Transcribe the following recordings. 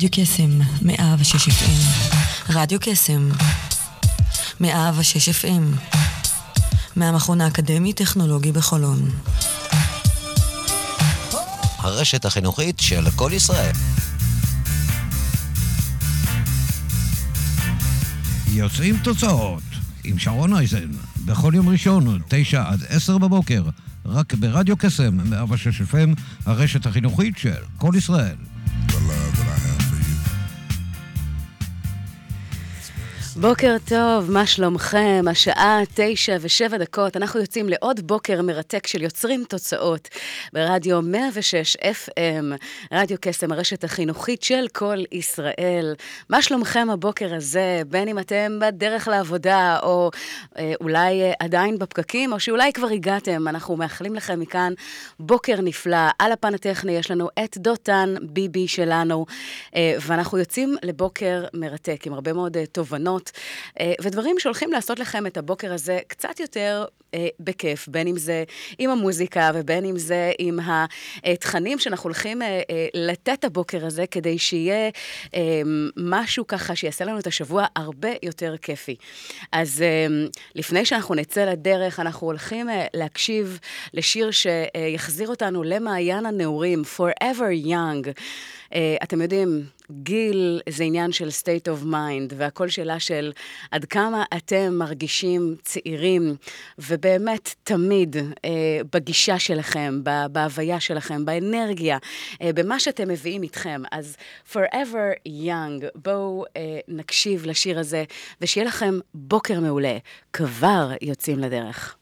רדיו קסם, מאה ושש FM. רדיו קסם, מאה ושש FM. מהמכון האקדמי-טכנולוגי בחולון. הרשת החינוכית של כל ישראל. יוצאים תוצאות עם שרון אייזן, בכל יום ראשון, תשע עד עשר בבוקר, רק ברדיו קסם, 106 FM, הרשת החינוכית של כל ישראל. בוקר טוב, מה שלומכם? השעה תשע ושבע דקות, אנחנו יוצאים לעוד בוקר מרתק של יוצרים תוצאות ברדיו 106 FM, רדיו קסם, הרשת החינוכית של כל ישראל. מה שלומכם הבוקר הזה, בין אם אתם בדרך לעבודה, או אה, אולי אה, עדיין בפקקים, או שאולי כבר הגעתם, אנחנו מאחלים לכם מכאן בוקר נפלא. על הפן הטכני יש לנו את דותן ביבי שלנו, אה, ואנחנו יוצאים לבוקר מרתק עם הרבה מאוד אה, תובנות. אה, ודברים שהולכים לעשות לכם את הבוקר הזה קצת יותר אה, בכיף, בין אם זה עם המוזיקה ובין אם זה עם התכנים שאנחנו הולכים אה, לתת הבוקר הזה, כדי שיהיה משהו ככה שיעשה לנו את השבוע הרבה יותר כיפי. אז לפני שאנחנו נצא לדרך, אנחנו הולכים להקשיב לשיר שיחזיר אותנו למעיין הנעורים, Forever Young. אתם יודעים, גיל זה עניין של state of mind, והכל שאלה של עד כמה אתם מרגישים צעירים, ובאמת תמיד אה, בגישה שלכם, בהוויה שלכם, באנרגיה, אה, במה שאתם מביאים איתכם. אז forever young, בואו אה, נקשיב לשיר הזה, ושיהיה לכם בוקר מעולה. כבר יוצאים לדרך.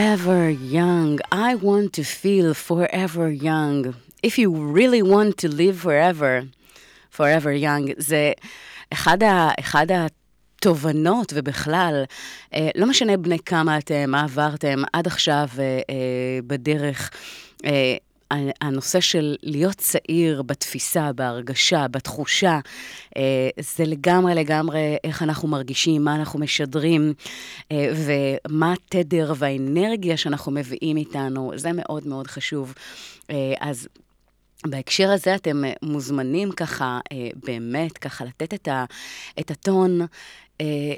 Forever young. I want to feel forever young. If you really want to live forever, forever young. זה אחד, ה, אחד התובנות, ובכלל, אה, לא משנה בני כמה אתם, מה עברתם עד עכשיו אה, אה, בדרך. הנושא של להיות צעיר בתפיסה, בהרגשה, בתחושה, אה, זה לגמרי לגמרי איך אנחנו מרגישים, מה אנחנו משדרים, אה, ומה התדר והאנרגיה שאנחנו מביאים איתנו, זה מאוד מאוד חשוב. אה, אז בהקשר הזה אתם מוזמנים ככה, באמת, ככה לתת את, ה, את הטון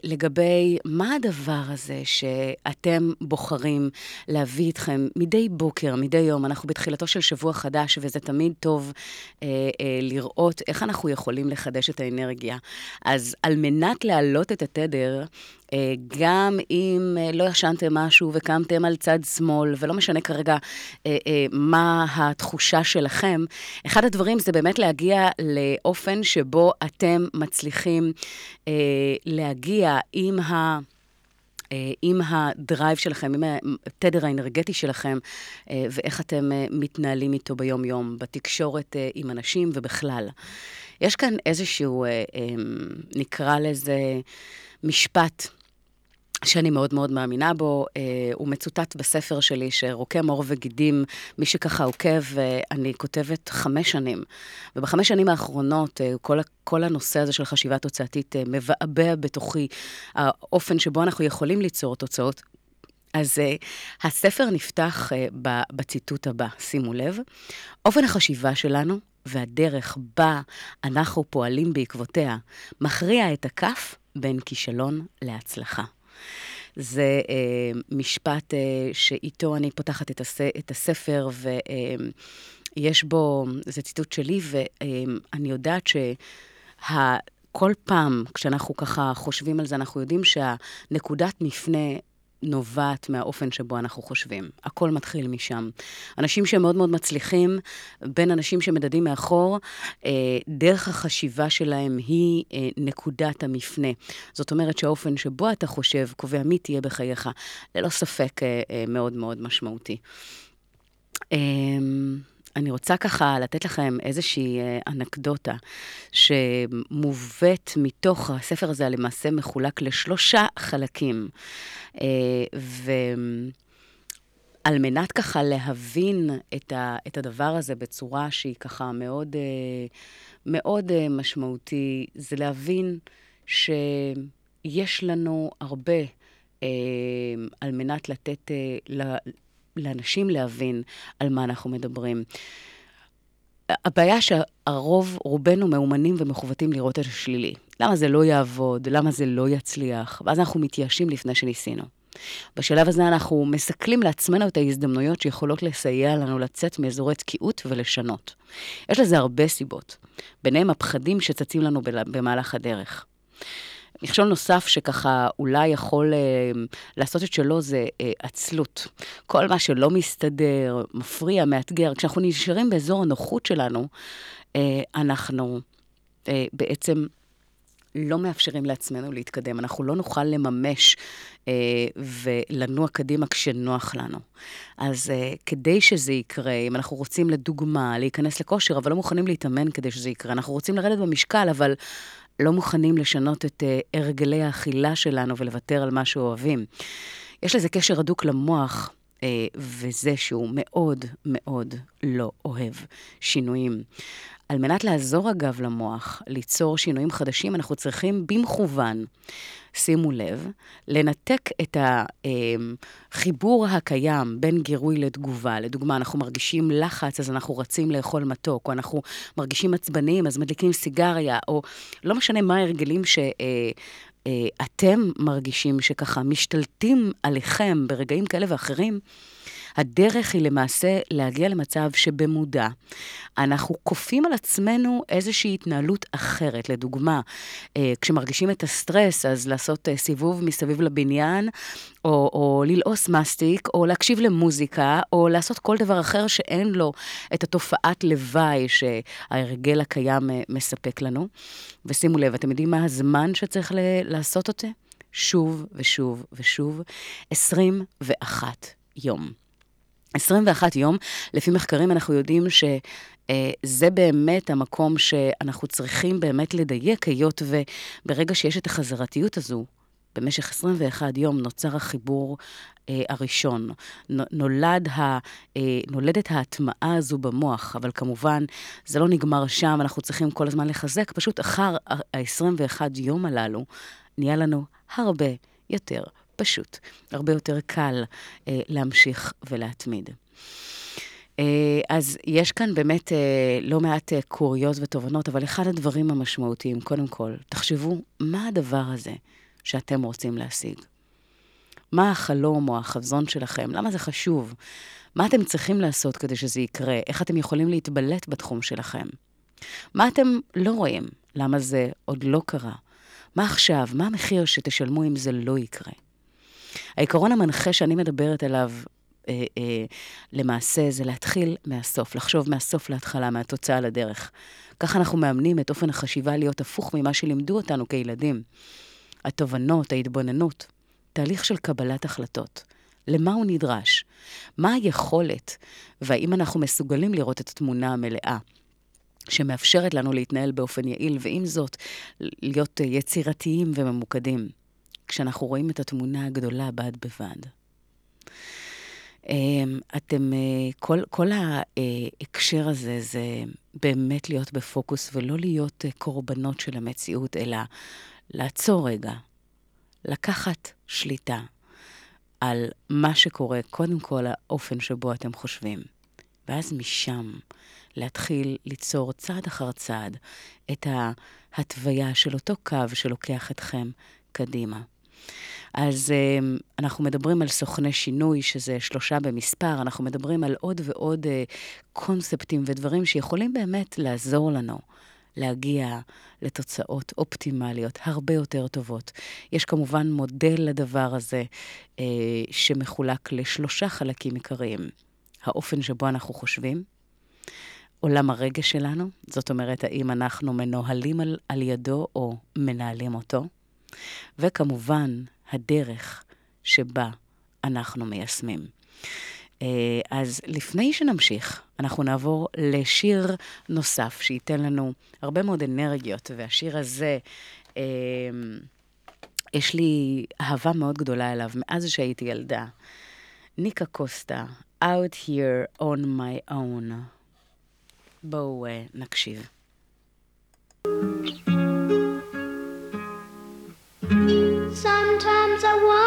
לגבי מה הדבר הזה שאתם בוחרים להביא איתכם מדי בוקר, מדי יום. אנחנו בתחילתו של שבוע חדש, וזה תמיד טוב אה, אה, לראות איך אנחנו יכולים לחדש את האנרגיה. אז על מנת להעלות את התדר, אה, גם אם אה, לא ישנתם משהו וקמתם על צד שמאל, ולא משנה כרגע אה, מה התחושה שלכם, אחד הדברים זה באמת להגיע לאופן שבו אתם מצליחים להגיע עם ה... עם הדרייב שלכם, עם התדר האנרגטי שלכם, ואיך אתם מתנהלים איתו ביום-יום, בתקשורת עם אנשים ובכלל. יש כאן איזשהו, נקרא לזה, משפט שאני מאוד מאוד מאמינה בו. אה, הוא מצוטט בספר שלי, שרוקם עור וגידים, מי שככה עוקב, אה, אני כותבת חמש שנים. ובחמש שנים האחרונות, אה, כל, כל הנושא הזה של חשיבה תוצאתית אה, מבעבע בתוכי האופן שבו אנחנו יכולים ליצור תוצאות. אז uh, הספר נפתח uh, בציטוט הבא, שימו לב, אופן החשיבה שלנו והדרך בה אנחנו פועלים בעקבותיה מכריע את הכף בין כישלון להצלחה. זה אה, משפט אה, שאיתו אני פותחת את, הס, את הספר, ויש אה, בו, זה ציטוט שלי, ואני יודעת שכל פעם כשאנחנו ככה חושבים על זה, אנחנו יודעים שהנקודת מפנה נובעת מהאופן שבו אנחנו חושבים. הכל מתחיל משם. אנשים שהם מאוד מאוד מצליחים, בין אנשים שמדדים מאחור, אה, דרך החשיבה שלהם היא אה, נקודת המפנה. זאת אומרת שהאופן שבו אתה חושב קובע מי תהיה בחייך, ללא ספק אה, מאוד מאוד משמעותי. אמ, אני רוצה ככה לתת לכם איזושהי אה, אנקדוטה שמובאת מתוך הספר הזה, למעשה מחולק לשלושה חלקים. אה, ועל מנת ככה להבין את, ה, את הדבר הזה בצורה שהיא ככה מאוד, אה, מאוד משמעותי, זה להבין שיש לנו הרבה על מנת לתת, לאנשים להבין על מה אנחנו מדברים. הבעיה שהרוב, רובנו מאומנים ומכוותים לראות את השלילי. למה זה לא יעבוד? למה זה לא יצליח? ואז אנחנו מתייאשים לפני שניסינו. בשלב הזה אנחנו מסכלים לעצמנו את ההזדמנויות שיכולות לסייע לנו לצאת מאזורי תקיעות ולשנות. יש לזה הרבה סיבות, ביניהם הפחדים שצצים לנו במהלך הדרך. מכשול נוסף שככה אולי יכול אה, לעשות את שלו זה אה, עצלות. כל מה שלא מסתדר, מפריע, מאתגר, כשאנחנו נשארים באזור הנוחות שלנו, אה, אנחנו אה, בעצם... לא מאפשרים לעצמנו להתקדם. אנחנו לא נוכל לממש אה, ולנוע קדימה כשנוח לנו. אז אה, כדי שזה יקרה, אם אנחנו רוצים לדוגמה להיכנס לכושר, אבל לא מוכנים להתאמן כדי שזה יקרה, אנחנו רוצים לרדת במשקל, אבל לא מוכנים לשנות את uh, הרגלי האכילה שלנו ולוותר על מה שאוהבים. יש לזה קשר הדוק למוח, uh, וזה שהוא מאוד מאוד לא אוהב שינויים. על מנת לעזור, אגב, למוח ליצור שינויים חדשים, אנחנו צריכים במכוון שימו לב, לנתק את החיבור הקיים בין גירוי לתגובה. לדוגמה, אנחנו מרגישים לחץ, אז אנחנו רצים לאכול מתוק, או אנחנו מרגישים עצבניים, אז מדליקים סיגריה, או לא משנה מה ההרגלים ש... אתם מרגישים שככה משתלטים עליכם ברגעים כאלה ואחרים, הדרך היא למעשה להגיע למצב שבמודע אנחנו כופים על עצמנו איזושהי התנהלות אחרת. לדוגמה, אה, כשמרגישים את הסטרס, אז לעשות אה, סיבוב מסביב לבניין, או, או ללעוס מסטיק, או להקשיב למוזיקה, או לעשות כל דבר אחר שאין לו את התופעת לוואי שההרגל הקיים אה, מספק לנו. ושימו לב, אתם יודעים מה הזמן שצריך לעשות אותה? שוב ושוב ושוב, 21 יום. 21 יום, לפי מחקרים אנחנו יודעים שזה באמת המקום שאנחנו צריכים באמת לדייק, היות וברגע שיש את החזרתיות הזו, במשך 21 יום נוצר החיבור אה, הראשון. נולד ה, אה, נולדת ההטמעה הזו במוח, אבל כמובן, זה לא נגמר שם, אנחנו צריכים כל הזמן לחזק, פשוט אחר ה-21 יום הללו, נהיה לנו הרבה יותר פשוט, הרבה יותר קל אה, להמשיך ולהתמיד. אה, אז יש כאן באמת אה, לא מעט אה, קוריות ותובנות, אבל אחד הדברים המשמעותיים, קודם כל, תחשבו, מה הדבר הזה שאתם רוצים להשיג? מה החלום או החזון שלכם? למה זה חשוב? מה אתם צריכים לעשות כדי שזה יקרה? איך אתם יכולים להתבלט בתחום שלכם? מה אתם לא רואים? למה זה עוד לא קרה? מה עכשיו? מה המחיר שתשלמו אם זה לא יקרה? העיקרון המנחה שאני מדברת עליו אה, אה, למעשה זה להתחיל מהסוף, לחשוב מהסוף להתחלה, מהתוצאה לדרך. ככה אנחנו מאמנים את אופן החשיבה להיות הפוך ממה שלימדו אותנו כילדים. התובנות, ההתבוננות, תהליך של קבלת החלטות. למה הוא נדרש? מה היכולת? והאם אנחנו מסוגלים לראות את התמונה המלאה? שמאפשרת לנו להתנהל באופן יעיל, ועם זאת, להיות יצירתיים וממוקדים, כשאנחנו רואים את התמונה הגדולה בד בבד. אמ, אתם, אה, כל, כל ההקשר הזה זה באמת להיות בפוקוס ולא להיות אה, קורבנות של המציאות, אלא לעצור רגע, לקחת שליטה על מה שקורה, קודם כל האופן שבו אתם חושבים, ואז משם להתחיל ליצור צעד אחר צעד את ההתוויה של אותו קו שלוקח אתכם קדימה. אז אמ, אנחנו מדברים על סוכני שינוי, שזה שלושה במספר, אנחנו מדברים על עוד ועוד אה, קונספטים ודברים שיכולים באמת לעזור לנו. להגיע לתוצאות אופטימליות הרבה יותר טובות. יש כמובן מודל לדבר הזה אה, שמחולק לשלושה חלקים עיקריים. האופן שבו אנחנו חושבים, עולם הרגש שלנו, זאת אומרת, האם אנחנו מנוהלים על, על ידו או מנהלים אותו, וכמובן, הדרך שבה אנחנו מיישמים. אה, אז לפני שנמשיך, אנחנו נעבור לשיר נוסף שייתן לנו הרבה מאוד אנרגיות, והשיר הזה, אה, יש לי אהבה מאוד גדולה אליו מאז שהייתי ילדה. ניקה קוסטה, Out Here on My Own. בואו uh, נקשיב. Sometimes I wonder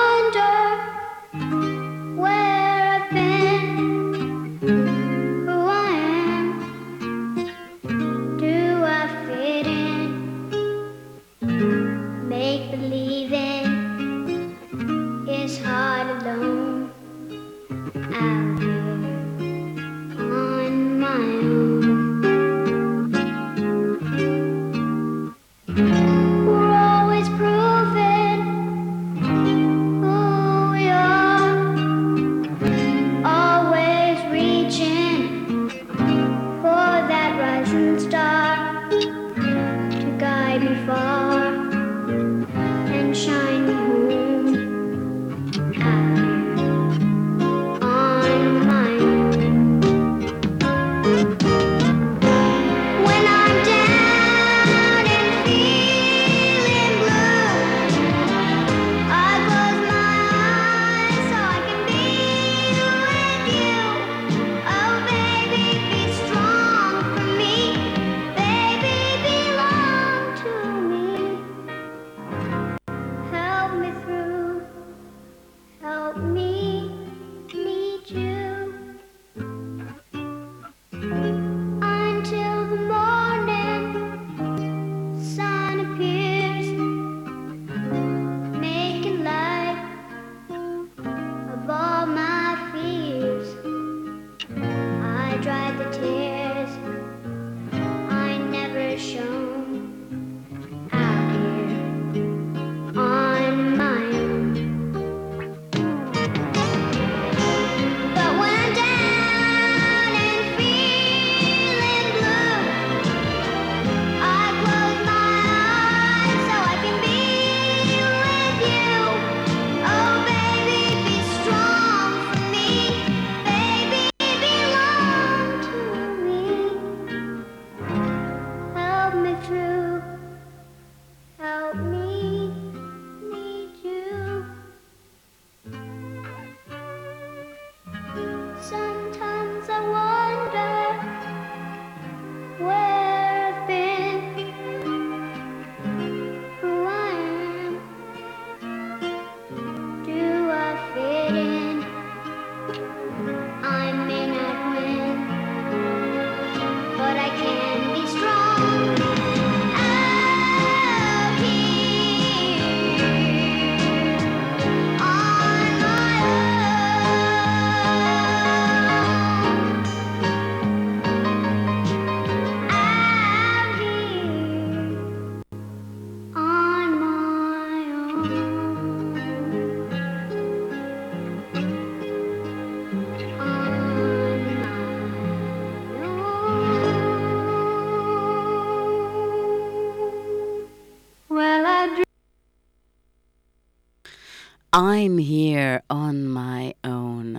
I'm here on my own.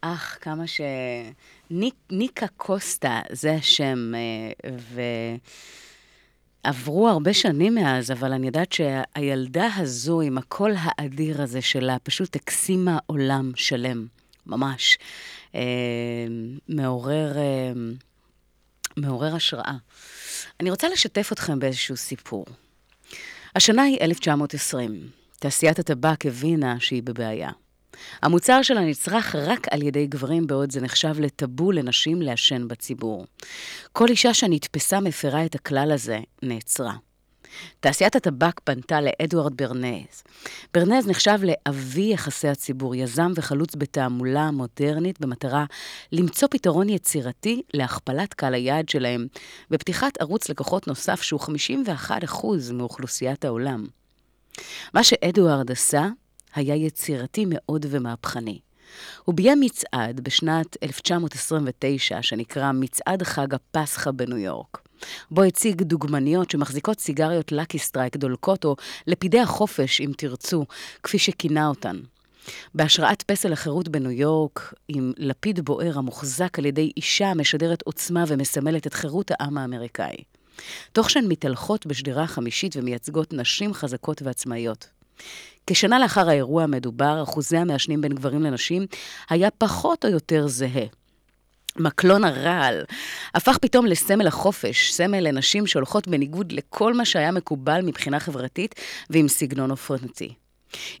אך, כמה ש... ניק, ניקה קוסטה, זה השם, אה, ועברו הרבה שנים מאז, אבל אני יודעת שהילדה הזו, עם הקול האדיר הזה שלה, פשוט הקסימה עולם שלם, ממש. אה, מעורר, אה, מעורר השראה. אני רוצה לשתף אתכם באיזשהו סיפור. השנה היא 1920. תעשיית הטבק הבינה שהיא בבעיה. המוצר שלה נצרך רק על ידי גברים, בעוד זה נחשב לטאבו לנשים לעשן בציבור. כל אישה שנתפסה מפרה את הכלל הזה, נעצרה. תעשיית הטבק פנתה לאדוארד ברנז. ברנז נחשב לאבי יחסי הציבור, יזם וחלוץ בתעמולה מודרנית במטרה למצוא פתרון יצירתי להכפלת קהל היעד שלהם, בפתיחת ערוץ לקוחות נוסף שהוא 51% מאוכלוסיית העולם. מה שאדוארד עשה היה יצירתי מאוד ומהפכני. הוא ביים מצעד בשנת 1929, שנקרא מצעד חג הפסחא בניו יורק. בו הציג דוגמניות שמחזיקות סיגריות Lucky Strike דולקות, או לפידי החופש, אם תרצו, כפי שכינה אותן. בהשראת פסל החירות בניו יורק, עם לפיד בוער המוחזק על ידי אישה המשדרת עוצמה ומסמלת את חירות העם האמריקאי. תוך שהן מתהלכות בשדרה החמישית ומייצגות נשים חזקות ועצמאיות. כשנה לאחר האירוע המדובר, אחוזי המעשנים בין גברים לנשים היה פחות או יותר זהה. מקלון הרעל הפך פתאום לסמל החופש, סמל לנשים שהולכות בניגוד לכל מה שהיה מקובל מבחינה חברתית ועם סגנון אופרנטי.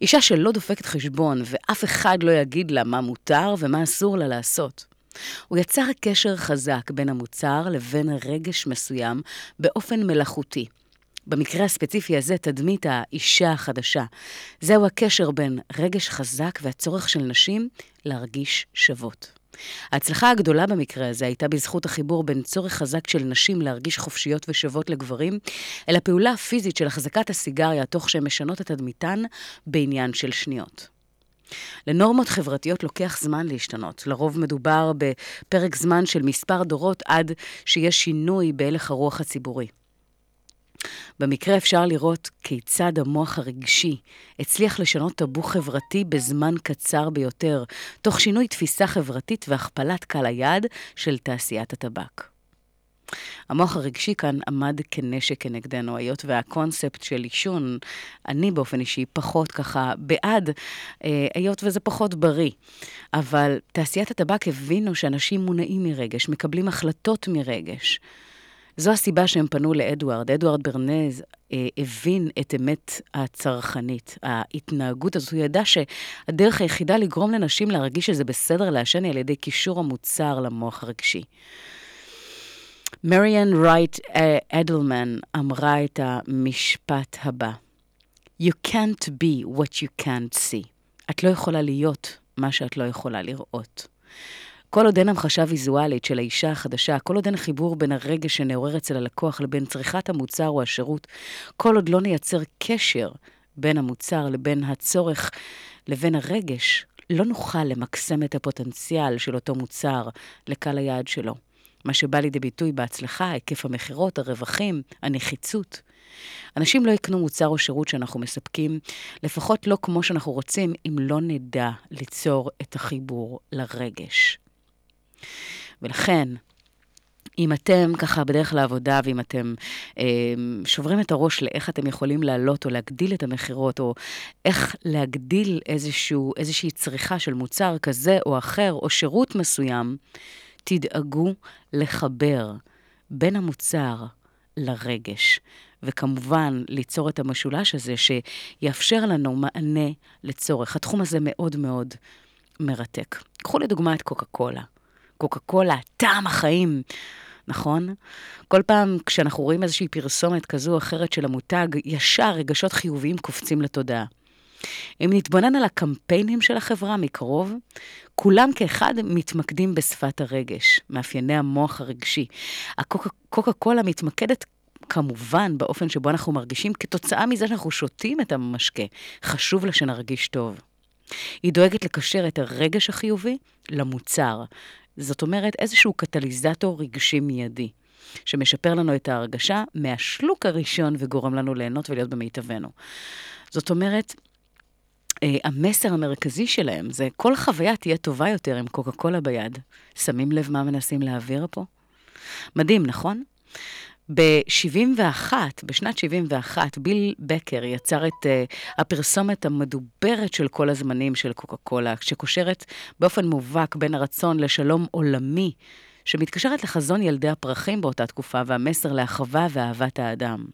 אישה שלא דופקת חשבון ואף אחד לא יגיד לה מה מותר ומה אסור לה לעשות. הוא יצר קשר חזק בין המוצר לבין רגש מסוים באופן מלאכותי. במקרה הספציפי הזה, תדמית האישה החדשה. זהו הקשר בין רגש חזק והצורך של נשים להרגיש שוות. ההצלחה הגדולה במקרה הזה הייתה בזכות החיבור בין צורך חזק של נשים להרגיש חופשיות ושוות לגברים, אל הפעולה הפיזית של החזקת הסיגריה תוך שהן משנות את תדמיתן בעניין של שניות. לנורמות חברתיות לוקח זמן להשתנות. לרוב מדובר בפרק זמן של מספר דורות עד שיש שינוי בהלך הרוח הציבורי. במקרה אפשר לראות כיצד המוח הרגשי הצליח לשנות טאבו חברתי בזמן קצר ביותר, תוך שינוי תפיסה חברתית והכפלת קהל היעד של תעשיית הטבק. המוח הרגשי כאן עמד כנשק כנגדנו, היות והקונספט של עישון, אני באופן אישי פחות ככה בעד, אה, היות וזה פחות בריא. אבל תעשיית הטבק הבינו שאנשים מונעים מרגש, מקבלים החלטות מרגש. זו הסיבה שהם פנו לאדוארד. אדוארד ברנז אה, הבין את אמת הצרכנית, ההתנהגות הזו. הוא ידע שהדרך היחידה לגרום לנשים להרגיש שזה בסדר לעשן היא על ידי קישור המוצר למוח הרגשי. מריאן רייט אדלמן אמרה את המשפט הבא: You can't be what you can't see. את לא יכולה להיות מה שאת לא יכולה לראות. כל עוד אין המחשה ויזואלית של האישה החדשה, כל עוד אין חיבור בין הרגש שנעורר אצל הלקוח לבין צריכת המוצר או השירות, כל עוד לא נייצר קשר בין המוצר לבין הצורך לבין הרגש, לא נוכל למקסם את הפוטנציאל של אותו מוצר לקהל היעד שלו. מה שבא לידי ביטוי בהצלחה, היקף המכירות, הרווחים, הנחיצות. אנשים לא יקנו מוצר או שירות שאנחנו מספקים, לפחות לא כמו שאנחנו רוצים, אם לא נדע ליצור את החיבור לרגש. ולכן, אם אתם ככה בדרך לעבודה, ואם אתם אה, שוברים את הראש לאיך אתם יכולים להעלות או להגדיל את המכירות, או איך להגדיל איזשהו, איזושהי צריכה של מוצר כזה או אחר, או שירות מסוים, תדאגו לחבר בין המוצר לרגש. וכמובן, ליצור את המשולש הזה שיאפשר לנו מענה לצורך. התחום הזה מאוד מאוד מרתק. קחו לדוגמה את קוקה קולה. קוקה קולה, טעם החיים, נכון? כל פעם כשאנחנו רואים איזושהי פרסומת כזו או אחרת של המותג, ישר רגשות חיוביים קופצים לתודעה. אם נתבונן על הקמפיינים של החברה מקרוב, כולם כאחד מתמקדים בשפת הרגש, מאפייני המוח הרגשי. הקוקה קולה מתמקדת כמובן באופן שבו אנחנו מרגישים כתוצאה מזה שאנחנו שותים את המשקה. חשוב לה שנרגיש טוב. היא דואגת לקשר את הרגש החיובי למוצר, זאת אומרת, איזשהו קטליזטור רגשי מיידי, שמשפר לנו את ההרגשה מהשלוק הראשון וגורם לנו ליהנות ולהיות במיטבנו. זאת אומרת, המסר המרכזי שלהם זה כל חוויה תהיה טובה יותר עם קוקה קולה ביד. שמים לב מה מנסים להעביר פה? מדהים, נכון? ב-71, בשנת 71, ביל בקר יצר את uh, הפרסומת המדוברת של כל הזמנים של קוקה קולה, שקושרת באופן מובהק בין הרצון לשלום עולמי, שמתקשרת לחזון ילדי הפרחים באותה תקופה, והמסר לאחווה ואהבת האדם.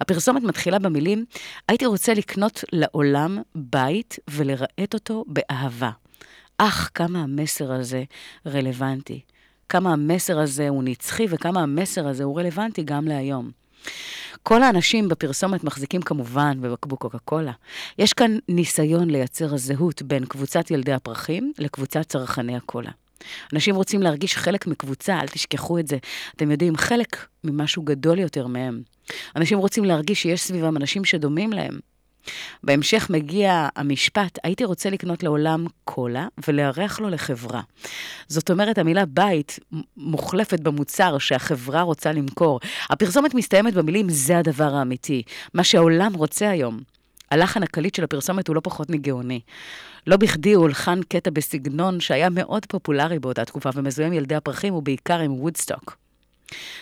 הפרסומת מתחילה במילים, הייתי רוצה לקנות לעולם בית ולרהט אותו באהבה. אך, כמה המסר הזה רלוונטי. כמה המסר הזה הוא נצחי וכמה המסר הזה הוא רלוונטי גם להיום. כל האנשים בפרסומת מחזיקים כמובן בבקבוק קוקה קולה. יש כאן ניסיון לייצר זהות בין קבוצת ילדי הפרחים לקבוצת צרכני הקולה. אנשים רוצים להרגיש חלק מקבוצה, אל תשכחו את זה. אתם יודעים, חלק ממשהו גדול יותר מהם. אנשים רוצים להרגיש שיש סביבם אנשים שדומים להם. בהמשך מגיע המשפט, הייתי רוצה לקנות לעולם קולה ולארח לו לחברה. זאת אומרת, המילה בית מוחלפת במוצר שהחברה רוצה למכור. הפרסומת מסתיימת במילים, זה הדבר האמיתי, מה שהעולם רוצה היום. הלחן הקליט של הפרסומת הוא לא פחות מגאוני. לא בכדי הוא הולחן קטע בסגנון שהיה מאוד פופולרי באותה תקופה ומזוהה עם ילדי הפרחים ובעיקר עם וודסטוק.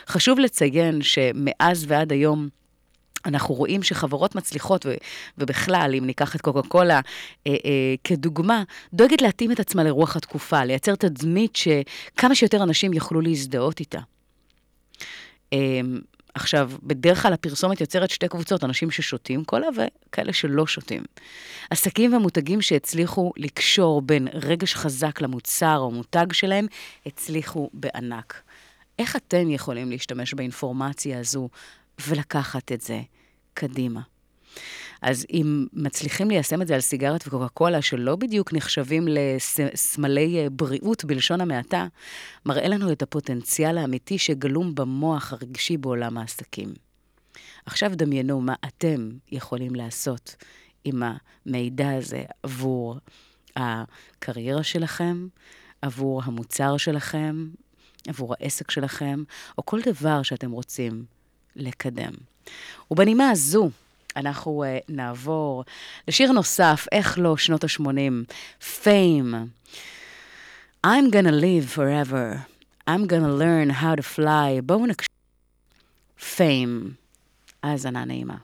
חשוב לציין שמאז ועד היום, אנחנו רואים שחברות מצליחות, ובכלל, אם ניקח את קוקה קולה אה, אה, כדוגמה, דואגת להתאים את עצמה לרוח התקופה, לייצר תדמית שכמה שיותר אנשים יוכלו להזדהות איתה. אה, עכשיו, בדרך כלל הפרסומת יוצרת שתי קבוצות, אנשים ששותים קולה וכאלה שלא שותים. עסקים ומותגים שהצליחו לקשור בין רגש חזק למוצר או מותג שלהם, הצליחו בענק. איך אתם יכולים להשתמש באינפורמציה הזו ולקחת את זה קדימה? אז אם מצליחים ליישם את זה על סיגרת וקוקה קולה, שלא בדיוק נחשבים לסמלי אה, בריאות בלשון המעטה, מראה לנו את הפוטנציאל האמיתי שגלום במוח הרגשי בעולם העסקים. עכשיו דמיינו מה אתם יכולים לעשות עם המידע הזה עבור הקריירה שלכם, עבור המוצר שלכם, עבור העסק שלכם, או כל דבר שאתם רוצים לקדם. ובנימה הזו, אנחנו uh, נעבור לשיר נוסף, איך לא, שנות ה-80, Fame. I'm gonna live forever. I'm gonna learn how to fly. בואו נקשיב. Fame. האזנה נעימה.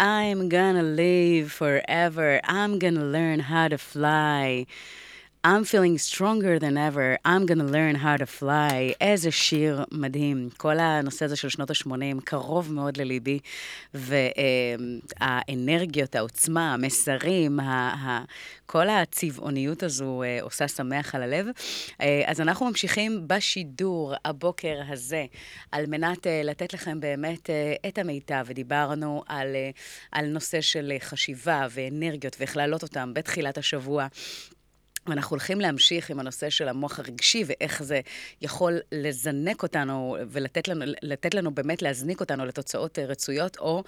I'm gonna live forever. I'm gonna learn how to fly. I'm feeling stronger than ever, I'm gonna learn how to fly. איזה שיר מדהים. כל הנושא הזה של שנות ה-80 קרוב מאוד לליבי, והאנרגיות, העוצמה, המסרים, כל הצבעוניות הזו אה, עושה שמח על הלב. אה, אז אנחנו ממשיכים בשידור הבוקר הזה, על מנת אה, לתת לכם באמת את המיטב, ודיברנו על, על נושא של חשיבה ואנרגיות, ואיך להעלות אותם בתחילת השבוע. ואנחנו הולכים להמשיך עם הנושא של המוח הרגשי, ואיך זה יכול לזנק אותנו ולתת לנו, לנו באמת להזניק אותנו לתוצאות אה, רצויות, או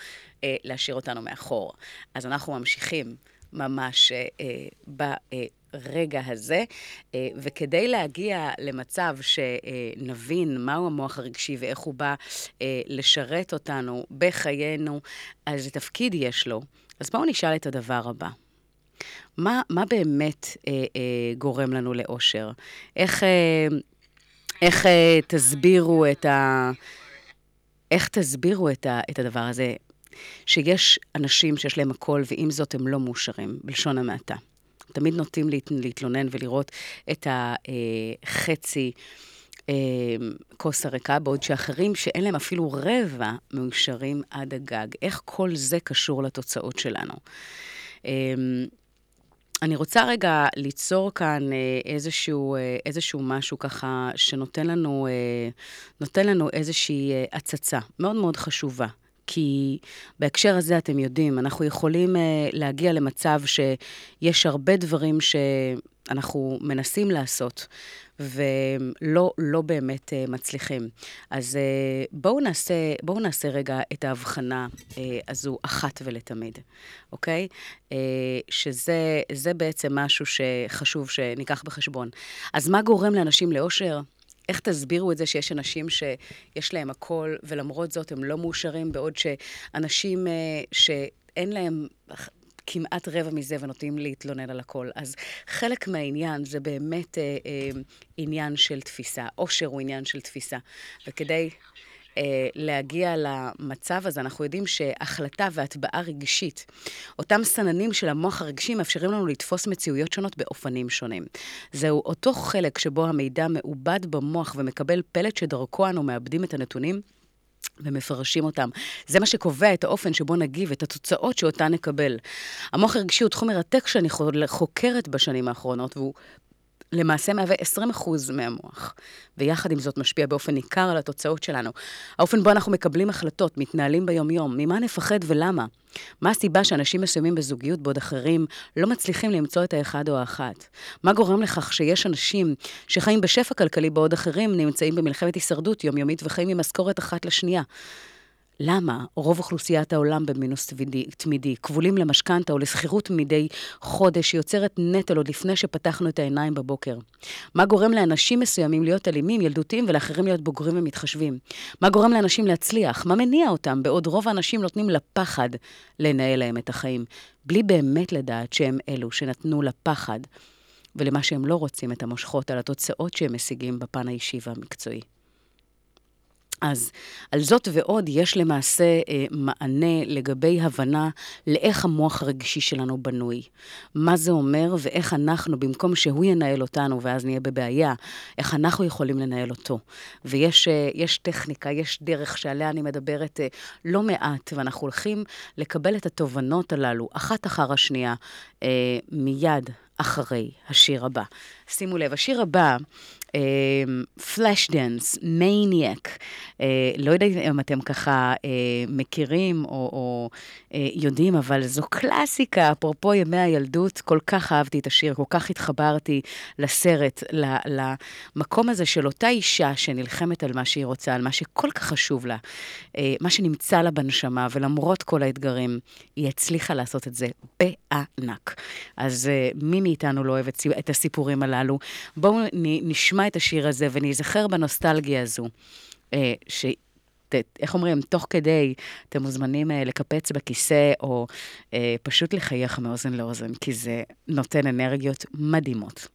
אה, להשאיר אותנו מאחור. אז אנחנו ממשיכים ממש אה, אה, ברגע הזה, אה, וכדי להגיע למצב שנבין מהו המוח הרגשי ואיך הוא בא אה, לשרת אותנו בחיינו, איזה תפקיד יש לו, אז בואו נשאל את הדבר הבא. מה, מה באמת אה, אה, גורם לנו לאושר? איך, אה, איך אה, תסבירו את ה... איך תסבירו את, ה, את הדבר הזה? שיש אנשים שיש להם הכל, ועם זאת הם לא מאושרים, בלשון המעטה. תמיד נוטים להת, להתלונן ולראות את החצי אה, כוס הריקה, בעוד שאחרים שאין להם אפילו רבע מאושרים עד הגג. איך כל זה קשור לתוצאות שלנו? אני רוצה רגע ליצור כאן אה, איזשהו, אה, איזשהו משהו ככה שנותן לנו, אה, נותן לנו איזושהי הצצה מאוד מאוד חשובה. כי בהקשר הזה, אתם יודעים, אנחנו יכולים להגיע למצב שיש הרבה דברים שאנחנו מנסים לעשות, ולא לא באמת uh, מצליחים. אז uh, בואו נעשה, בואו נעשה רגע את ההבחנה uh, הזו אחת ולתמיד, אוקיי? Uh, שזה בעצם משהו שחשוב שניקח בחשבון. אז מה גורם לאנשים לאושר? איך תסבירו את זה שיש אנשים שיש להם הכל, ולמרות זאת הם לא מאושרים, בעוד שאנשים uh, שאין להם כמעט רבע מזה ונוטים להתלונן על הכל. אז חלק מהעניין זה באמת אה, אה, עניין של תפיסה. עושר הוא עניין של תפיסה. וכדי... Uh, להגיע למצב הזה, אנחנו יודעים שהחלטה והטבעה רגשית, אותם סננים של המוח הרגשי מאפשרים לנו לתפוס מציאויות שונות באופנים שונים. זהו אותו חלק שבו המידע מעובד במוח ומקבל פלט שדרכו אנו מאבדים את הנתונים. ומפרשים אותם. זה מה שקובע את האופן שבו נגיב, את התוצאות שאותן נקבל. המוח הרגשי הוא תחום מרתק שאני חוקרת בשנים האחרונות, והוא למעשה מהווה 20% מהמוח, ויחד עם זאת משפיע באופן ניכר על התוצאות שלנו. האופן בו אנחנו מקבלים החלטות, מתנהלים ביום-יום, ממה נפחד ולמה? מה הסיבה שאנשים מסוימים בזוגיות בעוד אחרים לא מצליחים למצוא את האחד או האחת? מה גורם לכך שיש אנשים שחיים בשפע כלכלי בעוד אחרים נמצאים במלחמת הישרדות יומיומית וחיים ממשכורת אחת לשנייה? למה רוב אוכלוסיית העולם במינוס תמידי, תמידי כבולים למשכנתה או לשכירות מדי חודש שיוצרת נטל עוד לפני שפתחנו את העיניים בבוקר? מה גורם לאנשים מסוימים להיות אלימים, ילדותיים, ולאחרים להיות בוגרים ומתחשבים? מה גורם לאנשים להצליח? מה מניע אותם, בעוד רוב האנשים נותנים לפחד לנהל להם את החיים, בלי באמת לדעת שהם אלו שנתנו לפחד ולמה שהם לא רוצים את המושכות על התוצאות שהם משיגים בפן האישי והמקצועי. אז על זאת ועוד יש למעשה אה, מענה לגבי הבנה לאיך המוח הרגשי שלנו בנוי. מה זה אומר ואיך אנחנו, במקום שהוא ינהל אותנו ואז נהיה בבעיה, איך אנחנו יכולים לנהל אותו. ויש אה, טכניקה, יש דרך שעליה אני מדברת אה, לא מעט, ואנחנו הולכים לקבל את התובנות הללו, אחת אחר השנייה, אה, מיד אחרי השיר הבא. שימו לב, השיר הבא Flashdance, Maniac. לא יודעת אם אתם ככה uh, מכירים או, או uh, יודעים, אבל זו קלאסיקה, אפרופו ימי הילדות, כל כך אהבתי את השיר, כל כך התחברתי לסרט, למקום הזה של אותה אישה שנלחמת על מה שהיא רוצה, על מה שכל כך חשוב לה, uh, מה שנמצא לה בנשמה, ולמרות כל האתגרים, היא הצליחה לעשות את זה בענק. אז uh, מי מאיתנו לא אוהב את הסיפורים הללו? בואו נשמע את השיר הזה וניזכר בנוסטלגיה הזו. אה, ש... איך אומרים, תוך כדי אתם מוזמנים אה, לקפץ בכיסא או אה, פשוט לחייך מאוזן לאוזן, כי זה נותן אנרגיות מדהימות.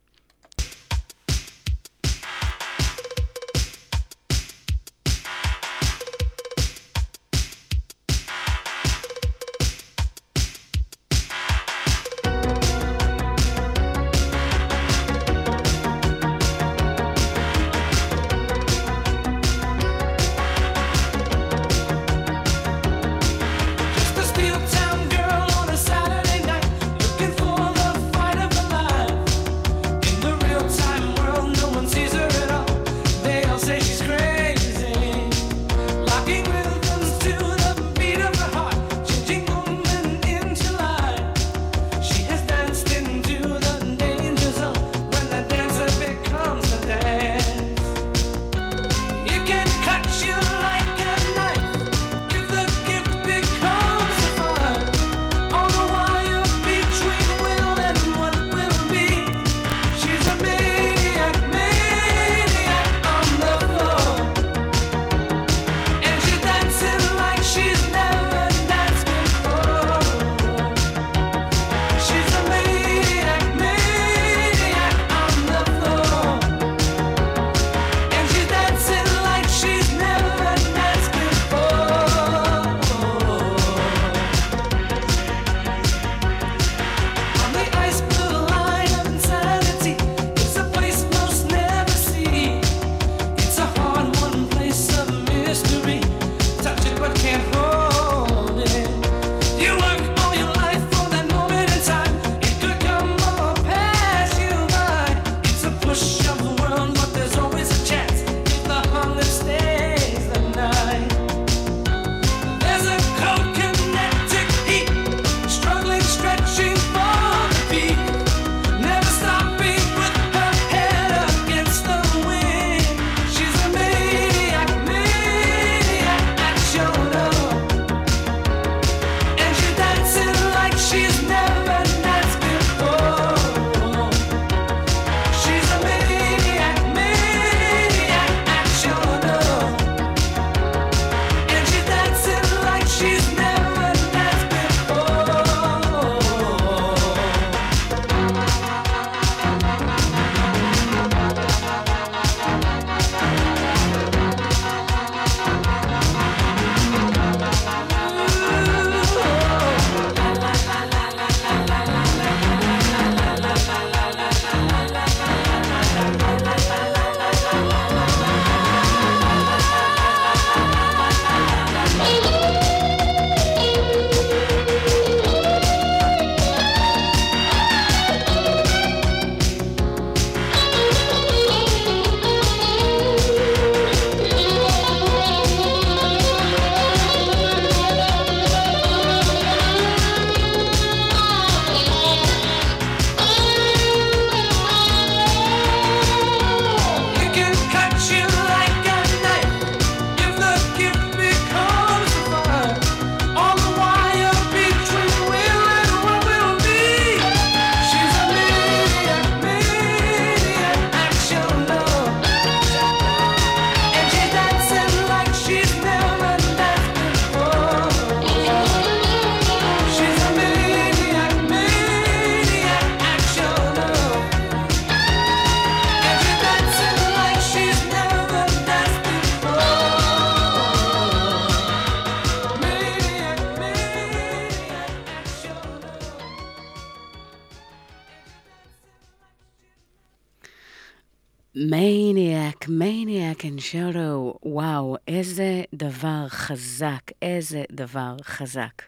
דבר חזק.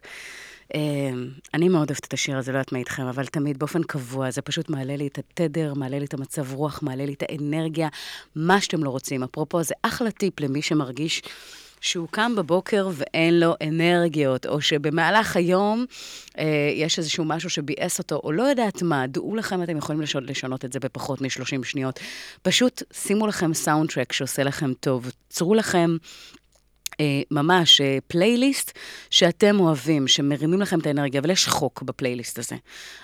אה, אני מאוד אוהבת את השיר הזה, לא יודעת מה איתכם, אבל תמיד באופן קבוע, זה פשוט מעלה לי את התדר, מעלה לי את המצב רוח, מעלה לי את האנרגיה, מה שאתם לא רוצים. אפרופו, זה אחלה טיפ למי שמרגיש שהוא קם בבוקר ואין לו אנרגיות, או שבמהלך היום אה, יש איזשהו משהו שביאס אותו, או לא יודעת מה, דעו לכם, אתם יכולים לשנות, לשנות את זה בפחות מ-30 שניות. פשוט שימו לכם סאונד שעושה לכם טוב, צרו לכם ממש אה, פלייליסט שאתם אוהבים, שמרימים לכם את האנרגיה, אבל יש חוק בפלייליסט הזה.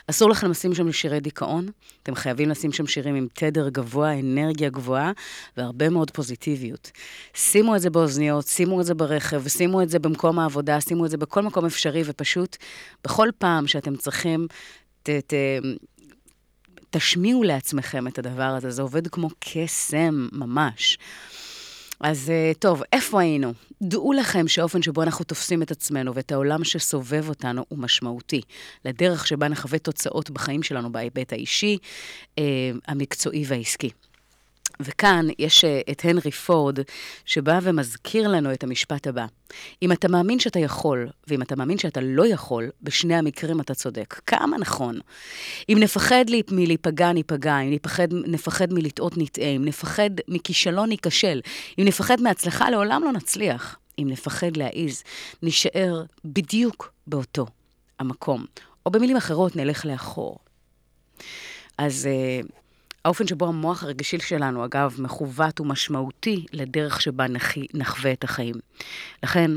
אסור לכם לשים שם שירי דיכאון, אתם חייבים לשים שם שירים עם תדר גבוה, אנרגיה גבוהה והרבה מאוד פוזיטיביות. שימו את זה באוזניות, שימו את זה ברכב, שימו את זה במקום העבודה, שימו את זה בכל מקום אפשרי, ופשוט בכל פעם שאתם צריכים, ת, ת, תשמיעו לעצמכם את הדבר הזה, זה עובד כמו קסם ממש. אז אה, טוב, איפה היינו? דעו לכם שהאופן שבו אנחנו תופסים את עצמנו ואת העולם שסובב אותנו הוא משמעותי. לדרך שבה נחווה תוצאות בחיים שלנו בהיבט האישי, אה, המקצועי והעסקי. וכאן יש אה, את הנרי פורד, שבא ומזכיר לנו את המשפט הבא: אם אתה מאמין שאתה יכול, ואם אתה מאמין שאתה לא יכול, בשני המקרים אתה צודק. כמה נכון. אם נפחד מלהיפגע, ניפגע, אם נפחד, נפחד מלטעות, נטעה, אם נפחד מכישלון, ניכשל, אם נפחד מהצלחה, לעולם לא נצליח. אם נפחד להעיז, נישאר בדיוק באותו המקום. או במילים אחרות, נלך לאחור. אז uh, האופן שבו המוח הרגשי שלנו, אגב, מכוות ומשמעותי לדרך שבה נחי, נחווה את החיים. לכן,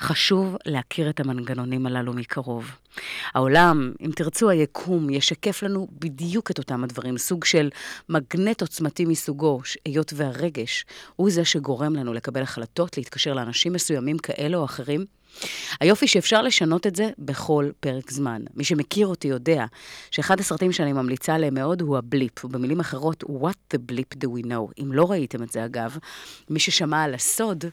חשוב להכיר את המנגנונים הללו מקרוב. העולם, אם תרצו, היקום, ישקף לנו בדיוק את אותם הדברים, סוג של מגנט עוצמתי מסוגו, היות והרגש הוא זה שגורם לנו לקבל החלטות, להתקשר לאנשים מסוימים כאלה או אחרים, היופי שאפשר לשנות את זה בכל פרק זמן. מי שמכיר אותי יודע שאחד הסרטים שאני ממליצה עליהם מאוד הוא הבליפ, ובמילים אחרות, What the blip do we know. אם לא ראיתם את זה אגב, מי ששמע על הסוד,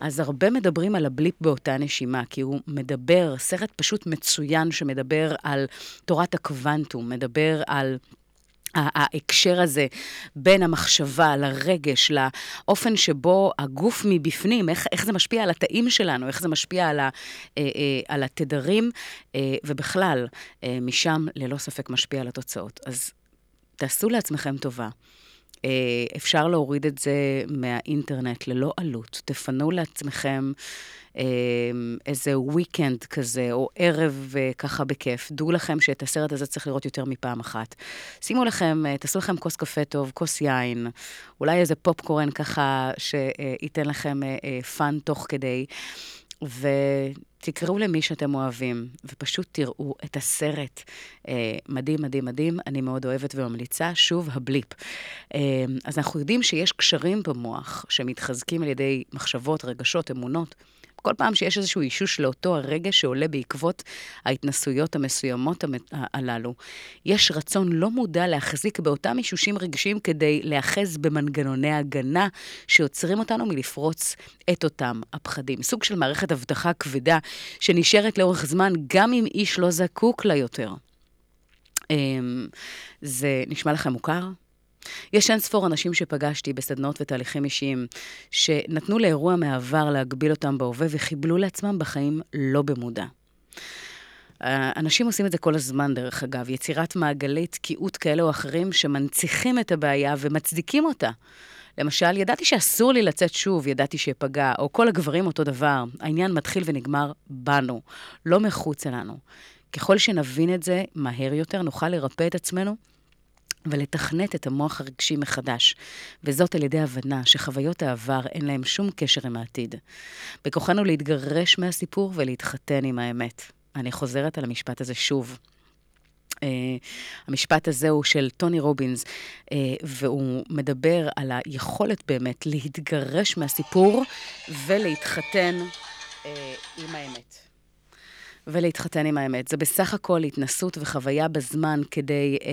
אז הרבה מדברים על הבליפ באותה נשימה, כי הוא מדבר, סרט פשוט מצוין שמדבר על תורת הקוונטום, מדבר על... ההקשר הזה בין המחשבה לרגש, לאופן שבו הגוף מבפנים, איך, איך זה משפיע על התאים שלנו, איך זה משפיע על, ה, אה, אה, על התדרים, אה, ובכלל, משם ללא ספק משפיע על התוצאות. אז תעשו לעצמכם טובה. אפשר להוריד את זה מהאינטרנט ללא עלות. תפנו לעצמכם איזה weekend כזה, או ערב אה, ככה בכיף. דעו לכם שאת הסרט הזה צריך לראות יותר מפעם אחת. שימו לכם, אה, תעשו לכם כוס קפה טוב, כוס יין, אולי איזה פופקורן ככה שייתן לכם fun אה, תוך כדי. ותקראו למי שאתם אוהבים, ופשוט תראו את הסרט. אה, מדהים, מדהים, מדהים, אני מאוד אוהבת וממליצה. שוב, הבליפ. אה, אז אנחנו יודעים שיש קשרים במוח שמתחזקים על ידי מחשבות, רגשות, אמונות. כל פעם שיש איזשהו אישוש לאותו הרגע שעולה בעקבות ההתנסויות המסוימות הללו, יש רצון לא מודע להחזיק באותם אישושים רגשיים כדי להאחז במנגנוני הגנה שעוצרים אותנו מלפרוץ את אותם הפחדים. סוג של מערכת אבטחה כבדה שנשארת לאורך זמן גם אם איש לא זקוק לה יותר. אמ, זה נשמע לכם מוכר? יש אין ספור אנשים שפגשתי בסדנאות ותהליכים אישיים, שנתנו לאירוע מהעבר להגביל אותם בהווה וחיבלו לעצמם בחיים לא במודע. אנשים עושים את זה כל הזמן, דרך אגב, יצירת מעגלי תקיעות כאלה או אחרים שמנציחים את הבעיה ומצדיקים אותה. למשל, ידעתי שאסור לי לצאת שוב, ידעתי שאפגע, או כל הגברים אותו דבר. העניין מתחיל ונגמר בנו, לא מחוצה לנו. ככל שנבין את זה מהר יותר, נוכל לרפא את עצמנו ולתכנת את המוח הרגשי מחדש, וזאת על ידי הבנה שחוויות העבר אין להם שום קשר עם העתיד. בכוחנו להתגרש מהסיפור ולהתחתן עם האמת. אני חוזרת על המשפט הזה שוב. Uh, המשפט הזה הוא של טוני רובינס, uh, והוא מדבר על היכולת באמת להתגרש מהסיפור ולהתחתן uh, עם האמת. ולהתחתן עם האמת. זה בסך הכל התנסות וחוויה בזמן כדי אה,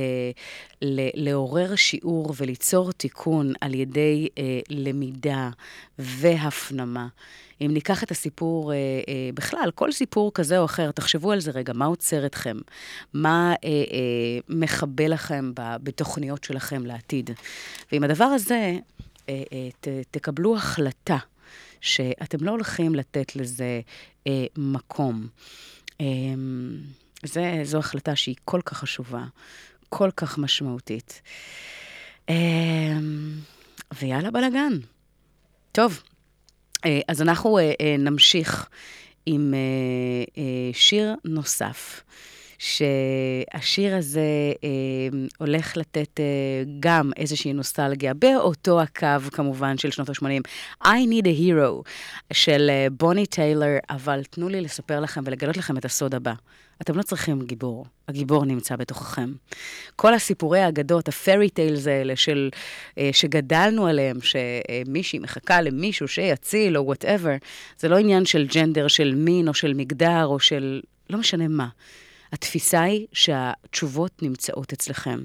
ל- לעורר שיעור וליצור תיקון על ידי אה, למידה והפנמה. אם ניקח את הסיפור, אה, אה, בכלל, כל סיפור כזה או אחר, תחשבו על זה רגע, מה עוצר אתכם? מה אה, אה, מכבה לכם ב- בתוכניות שלכם לעתיד? ועם הדבר הזה, אה, אה, ת, תקבלו החלטה שאתם לא הולכים לתת לזה אה, מקום. אה, זה, זו החלטה שהיא כל כך חשובה, כל כך משמעותית. אה, ויאללה בלאגן. טוב, אה, אז אנחנו אה, אה, נמשיך עם שיר נוסף, שהשיר הזה אה, הולך לתת אה, גם איזושהי נוסטלגיה, באותו הקו כמובן של שנות ה-80. I Need a Hero של אה, בוני טיילר, אבל תנו לי לספר לכם ולגלות לכם את הסוד הבא. אתם לא צריכים גיבור, הגיבור נמצא בתוככם. כל הסיפורי האגדות, ה fairy tales האלה של, אה, שגדלנו עליהם, שמישהי מחכה למישהו שיציל או whatever, זה לא עניין של gender, של מין או של מגדר או של... לא משנה מה. התפיסה היא שהתשובות נמצאות אצלכם.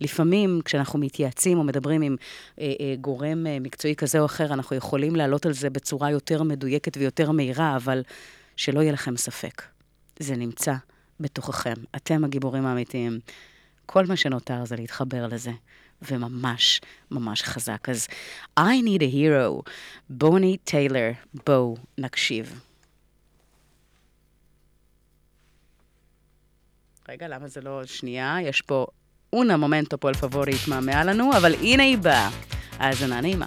לפעמים כשאנחנו מתייעצים או מדברים עם אה, אה, גורם אה, מקצועי כזה או אחר, אנחנו יכולים לעלות על זה בצורה יותר מדויקת ויותר מהירה, אבל שלא יהיה לכם ספק. זה נמצא בתוככם. אתם הגיבורים האמיתיים. כל מה שנותר זה להתחבר לזה, וממש ממש חזק. אז I need a hero, בוני טיילר, בואו נקשיב. רגע, למה זה לא שנייה? יש פה אונה מומנטו פול פבורי התמהמה לנו, אבל הנה היא באה. האזנה נעימה.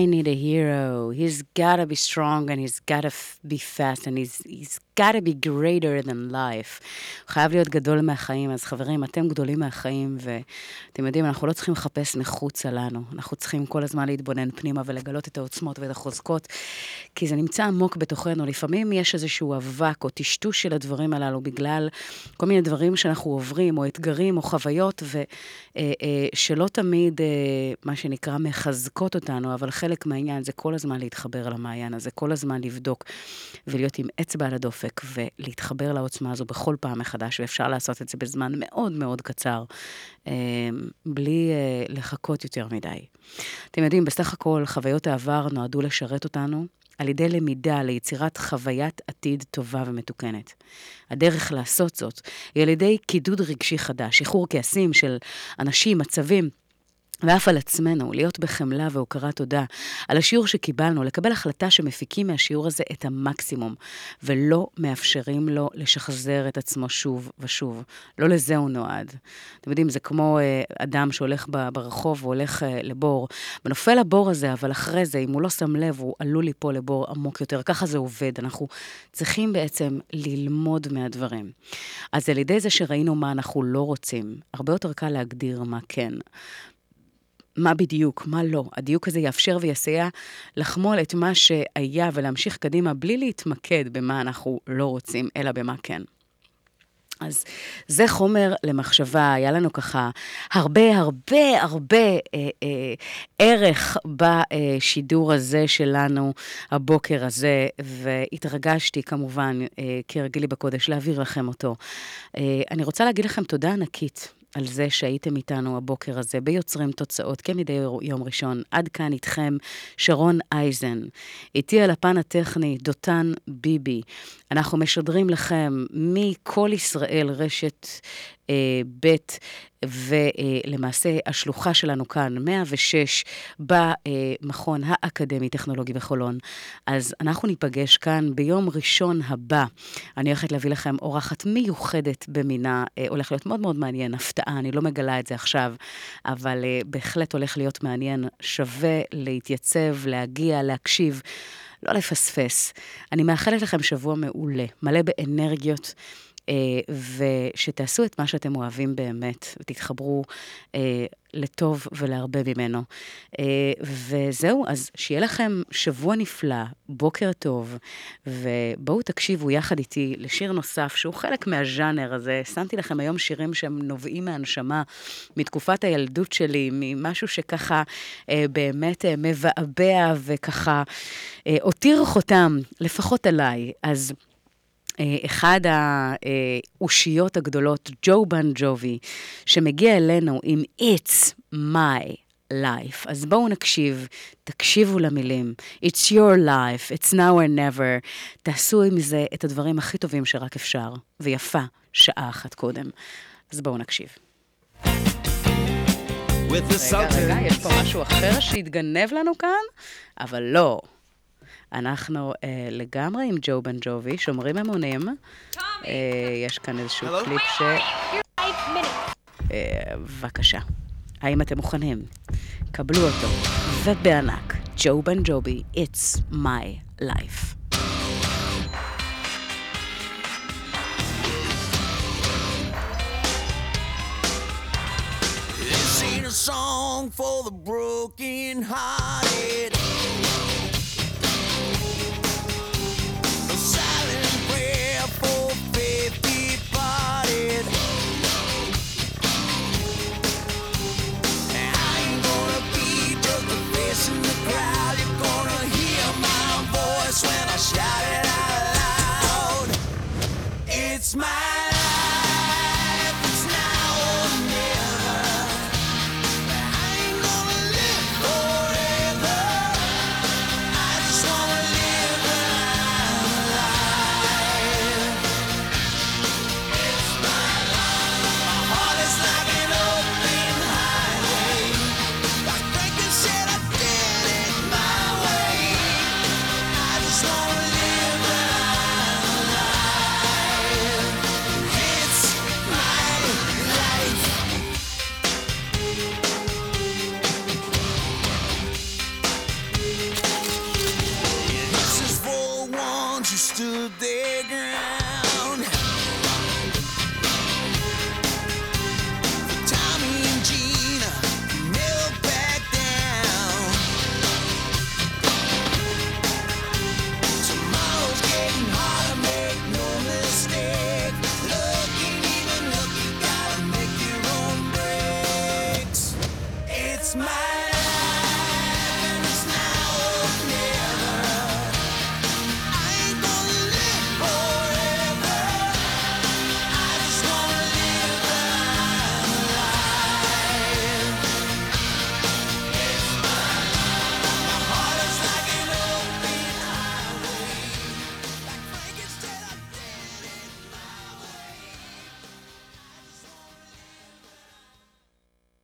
I need a hero. He's gotta be strong and he's gotta be fast and he's, he's gotta be greater than life. הוא חייב להיות גדול מהחיים. אז חברים, אתם גדולים מהחיים, ואתם יודעים, אנחנו לא צריכים לחפש מחוצה לנו. אנחנו צריכים כל הזמן להתבונן פנימה ולגלות את העוצמות ואת החוזקות, כי זה נמצא עמוק בתוכנו. לפעמים יש איזשהו אבק או טשטוש של הדברים הללו בגלל כל מיני דברים שאנחנו עוברים, או אתגרים או חוויות, ושלא תמיד, אה, מה שנקרא, מחזקות אותנו, אבל חלק מהעניין זה כל הזמן להתחבר למעיין הזה, כל הזמן לבדוק ולהיות עם אצבע על הדופק ולהתחבר לעוצמה הזו בכל פעם מחדש, ואפשר לעשות את זה בזמן מאוד מאוד קצר, אה, בלי אה, לחכות יותר מדי. אתם יודעים, בסך הכל חוויות העבר נועדו לשרת אותנו. על ידי למידה ליצירת חוויית עתיד טובה ומתוקנת. הדרך לעשות זאת היא על ידי קידוד רגשי חדש, שחרור כעסים של אנשים, מצבים. ואף על עצמנו, להיות בחמלה והוקרת תודה על השיעור שקיבלנו, לקבל החלטה שמפיקים מהשיעור הזה את המקסימום, ולא מאפשרים לו לשחזר את עצמו שוב ושוב. לא לזה הוא נועד. אתם יודעים, זה כמו אה, אדם שהולך ב- ברחוב והולך אה, לבור, ונופל לבור הזה, אבל אחרי זה, אם הוא לא שם לב, הוא עלול ליפול לבור עמוק יותר. ככה זה עובד. אנחנו צריכים בעצם ללמוד מהדברים. אז על ידי זה שראינו מה אנחנו לא רוצים, הרבה יותר קל להגדיר מה כן. מה בדיוק, מה לא. הדיוק הזה יאפשר ויסייע לחמול את מה שהיה ולהמשיך קדימה בלי להתמקד במה אנחנו לא רוצים, אלא במה כן. אז זה חומר למחשבה, היה לנו ככה הרבה הרבה הרבה אה, אה, ערך בשידור הזה שלנו, הבוקר הזה, והתרגשתי כמובן, אה, כהרגלי בקודש, להעביר לכם אותו. אה, אני רוצה להגיד לכם תודה ענקית. על זה שהייתם איתנו הבוקר הזה ביוצרים תוצאות כמדי יום ראשון. עד כאן איתכם שרון אייזן. איתי על הפן הטכני דותן ביבי. אנחנו משדרים לכם מכל ישראל רשת אה, ב' ולמעשה השלוחה שלנו כאן, 106, במכון האקדמי-טכנולוגי בחולון. אז אנחנו ניפגש כאן ביום ראשון הבא. אני הולכת להביא לכם אורחת מיוחדת במינה, אה, הולך להיות מאוד מאוד מעניין, הפתעה, אני לא מגלה את זה עכשיו, אבל אה, בהחלט הולך להיות מעניין, שווה להתייצב, להגיע, להקשיב. לא לפספס. אני מאחלת לכם שבוע מעולה, מלא באנרגיות. אה, ושתעשו את מה שאתם אוהבים באמת, ותתחברו אה, לטוב ולהרבה ממנו. אה, וזהו, אז שיהיה לכם שבוע נפלא, בוקר טוב, ובואו תקשיבו יחד איתי לשיר נוסף, שהוא חלק מהז'אנר הזה. שמתי לכם היום שירים שהם נובעים מהנשמה, מתקופת הילדות שלי, ממשהו שככה אה, באמת אה, מבעבע וככה אה, הותיר חותם, לפחות עליי. אז... אה, אחד האושיות הגדולות, ג'ו בן ג'ובי, שמגיע אלינו עם It's my life. אז בואו נקשיב, תקשיבו למילים. It's your life, it's now or never. תעשו עם זה את הדברים הכי טובים שרק אפשר, ויפה שעה אחת קודם. אז בואו נקשיב. רגע, רגע, יש פה משהו אחר שהתגנב לנו כאן, אבל לא. אנחנו אה, לגמרי עם ג'ו בן ג'ובי, שומרים אמונים. אה, יש כאן איזשהו קליפ ש... אה, בבקשה. האם אתם מוכנים? קבלו אותו. ובענק, ג'ו בן ג'ובי, It's my life. This ain't a song for the broken hearted.